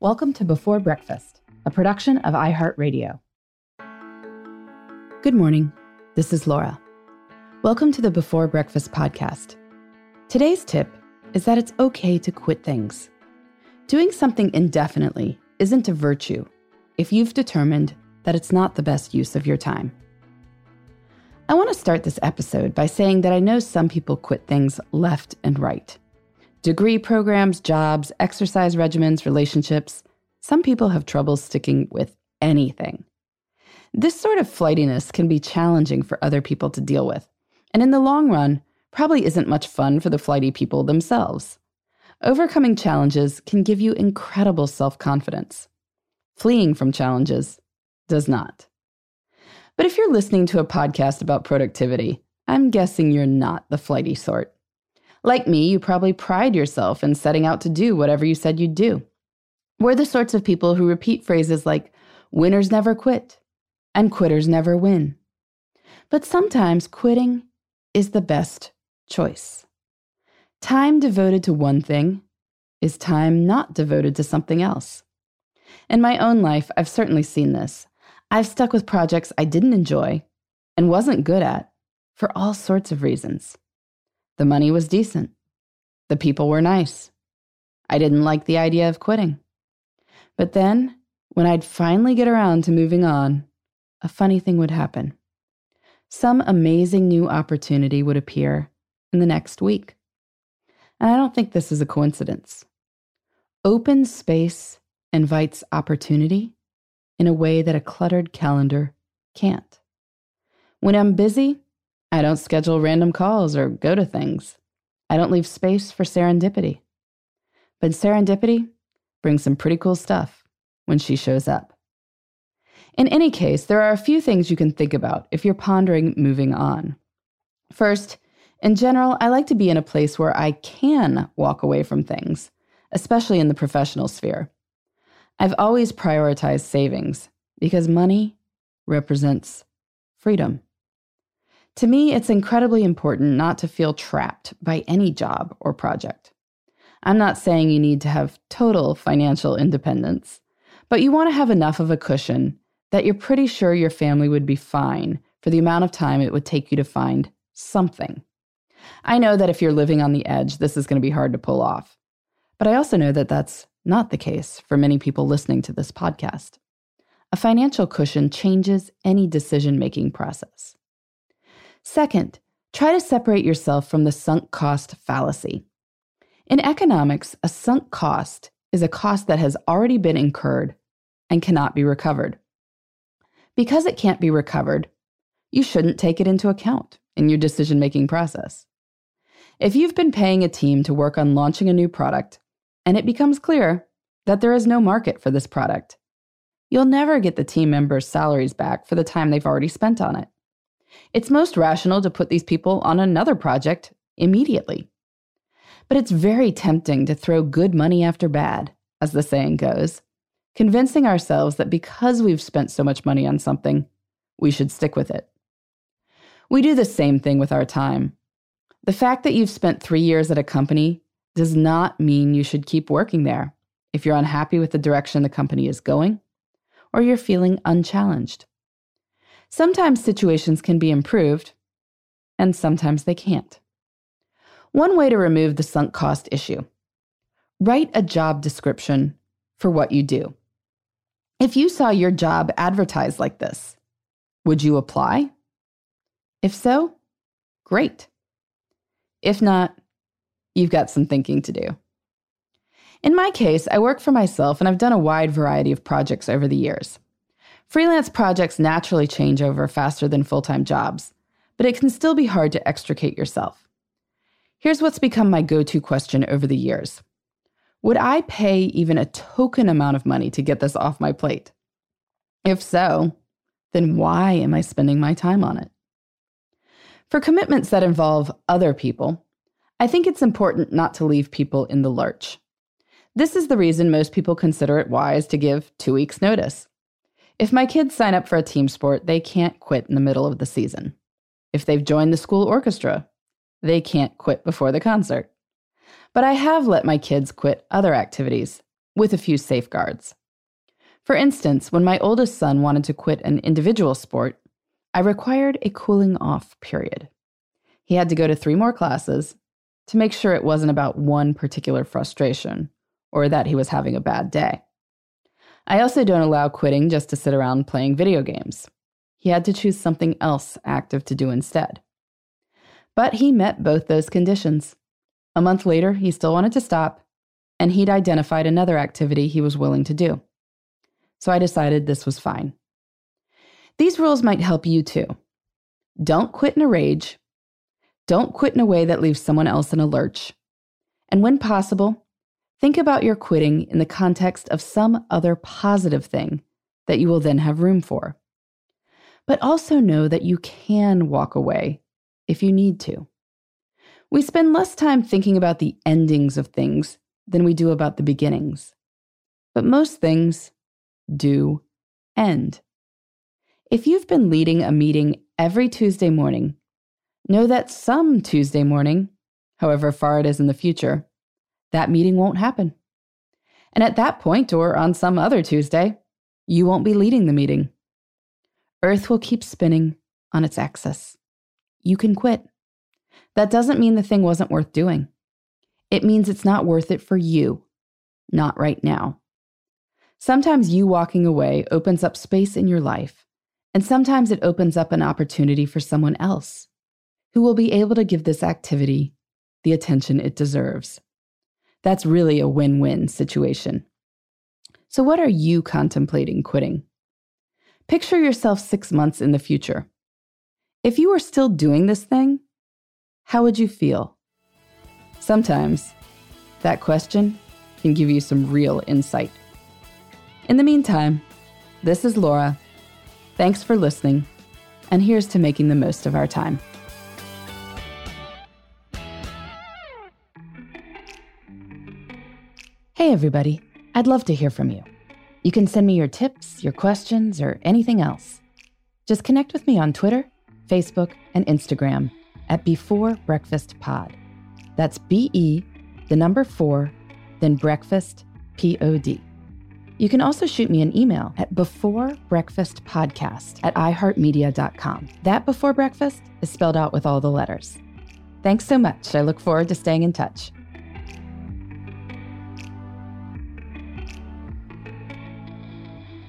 Welcome to Before Breakfast, a production of iHeartRadio. Good morning. This is Laura. Welcome to the Before Breakfast podcast. Today's tip is that it's okay to quit things. Doing something indefinitely isn't a virtue if you've determined that it's not the best use of your time. I want to start this episode by saying that I know some people quit things left and right. Degree programs, jobs, exercise regimens, relationships. Some people have trouble sticking with anything. This sort of flightiness can be challenging for other people to deal with, and in the long run, probably isn't much fun for the flighty people themselves. Overcoming challenges can give you incredible self confidence. Fleeing from challenges does not. But if you're listening to a podcast about productivity, I'm guessing you're not the flighty sort. Like me, you probably pride yourself in setting out to do whatever you said you'd do. We're the sorts of people who repeat phrases like, winners never quit and quitters never win. But sometimes quitting is the best choice. Time devoted to one thing is time not devoted to something else. In my own life, I've certainly seen this. I've stuck with projects I didn't enjoy and wasn't good at for all sorts of reasons. The money was decent. The people were nice. I didn't like the idea of quitting. But then, when I'd finally get around to moving on, a funny thing would happen. Some amazing new opportunity would appear in the next week. And I don't think this is a coincidence. Open space invites opportunity in a way that a cluttered calendar can't. When I'm busy, I don't schedule random calls or go to things. I don't leave space for serendipity. But serendipity brings some pretty cool stuff when she shows up. In any case, there are a few things you can think about if you're pondering moving on. First, in general, I like to be in a place where I can walk away from things, especially in the professional sphere. I've always prioritized savings because money represents freedom. To me, it's incredibly important not to feel trapped by any job or project. I'm not saying you need to have total financial independence, but you want to have enough of a cushion that you're pretty sure your family would be fine for the amount of time it would take you to find something. I know that if you're living on the edge, this is going to be hard to pull off. But I also know that that's not the case for many people listening to this podcast. A financial cushion changes any decision making process. Second, try to separate yourself from the sunk cost fallacy. In economics, a sunk cost is a cost that has already been incurred and cannot be recovered. Because it can't be recovered, you shouldn't take it into account in your decision making process. If you've been paying a team to work on launching a new product and it becomes clear that there is no market for this product, you'll never get the team members' salaries back for the time they've already spent on it. It's most rational to put these people on another project immediately. But it's very tempting to throw good money after bad, as the saying goes, convincing ourselves that because we've spent so much money on something, we should stick with it. We do the same thing with our time. The fact that you've spent three years at a company does not mean you should keep working there if you're unhappy with the direction the company is going or you're feeling unchallenged. Sometimes situations can be improved, and sometimes they can't. One way to remove the sunk cost issue write a job description for what you do. If you saw your job advertised like this, would you apply? If so, great. If not, you've got some thinking to do. In my case, I work for myself and I've done a wide variety of projects over the years. Freelance projects naturally change over faster than full time jobs, but it can still be hard to extricate yourself. Here's what's become my go to question over the years Would I pay even a token amount of money to get this off my plate? If so, then why am I spending my time on it? For commitments that involve other people, I think it's important not to leave people in the lurch. This is the reason most people consider it wise to give two weeks' notice. If my kids sign up for a team sport, they can't quit in the middle of the season. If they've joined the school orchestra, they can't quit before the concert. But I have let my kids quit other activities with a few safeguards. For instance, when my oldest son wanted to quit an individual sport, I required a cooling off period. He had to go to three more classes to make sure it wasn't about one particular frustration or that he was having a bad day. I also don't allow quitting just to sit around playing video games. He had to choose something else active to do instead. But he met both those conditions. A month later, he still wanted to stop, and he'd identified another activity he was willing to do so I decided this was fine. These rules might help you too. Don't quit in a rage. Don't quit in a way that leaves someone else in a lurch. And when possible, think about your quitting in the context of some other positive thing that you will then have room for. But also know that you can walk away if you need to. We spend less time thinking about the endings of things than we do about the beginnings. But most things do, end. If you've been leading a meeting every Tuesday morning, know that some Tuesday morning, however far it is in the future, that meeting won't happen. And at that point, or on some other Tuesday, you won't be leading the meeting. Earth will keep spinning on its axis. You can quit. That doesn't mean the thing wasn't worth doing. It means it's not worth it for you, not right now. Sometimes you walking away opens up space in your life, and sometimes it opens up an opportunity for someone else who will be able to give this activity the attention it deserves. That's really a win win situation. So, what are you contemplating quitting? Picture yourself six months in the future. If you were still doing this thing, how would you feel? Sometimes that question can give you some real insight. In the meantime, this is Laura. Thanks for listening, and here's to making the most of our time. Hey, everybody. I'd love to hear from you. You can send me your tips, your questions, or anything else. Just connect with me on Twitter, Facebook, and Instagram at Before Breakfast Pod. That's B E, the number four, then breakfast, P O D. You can also shoot me an email at beforebreakfastpodcast at iheartmedia.com. That before breakfast is spelled out with all the letters. Thanks so much. I look forward to staying in touch.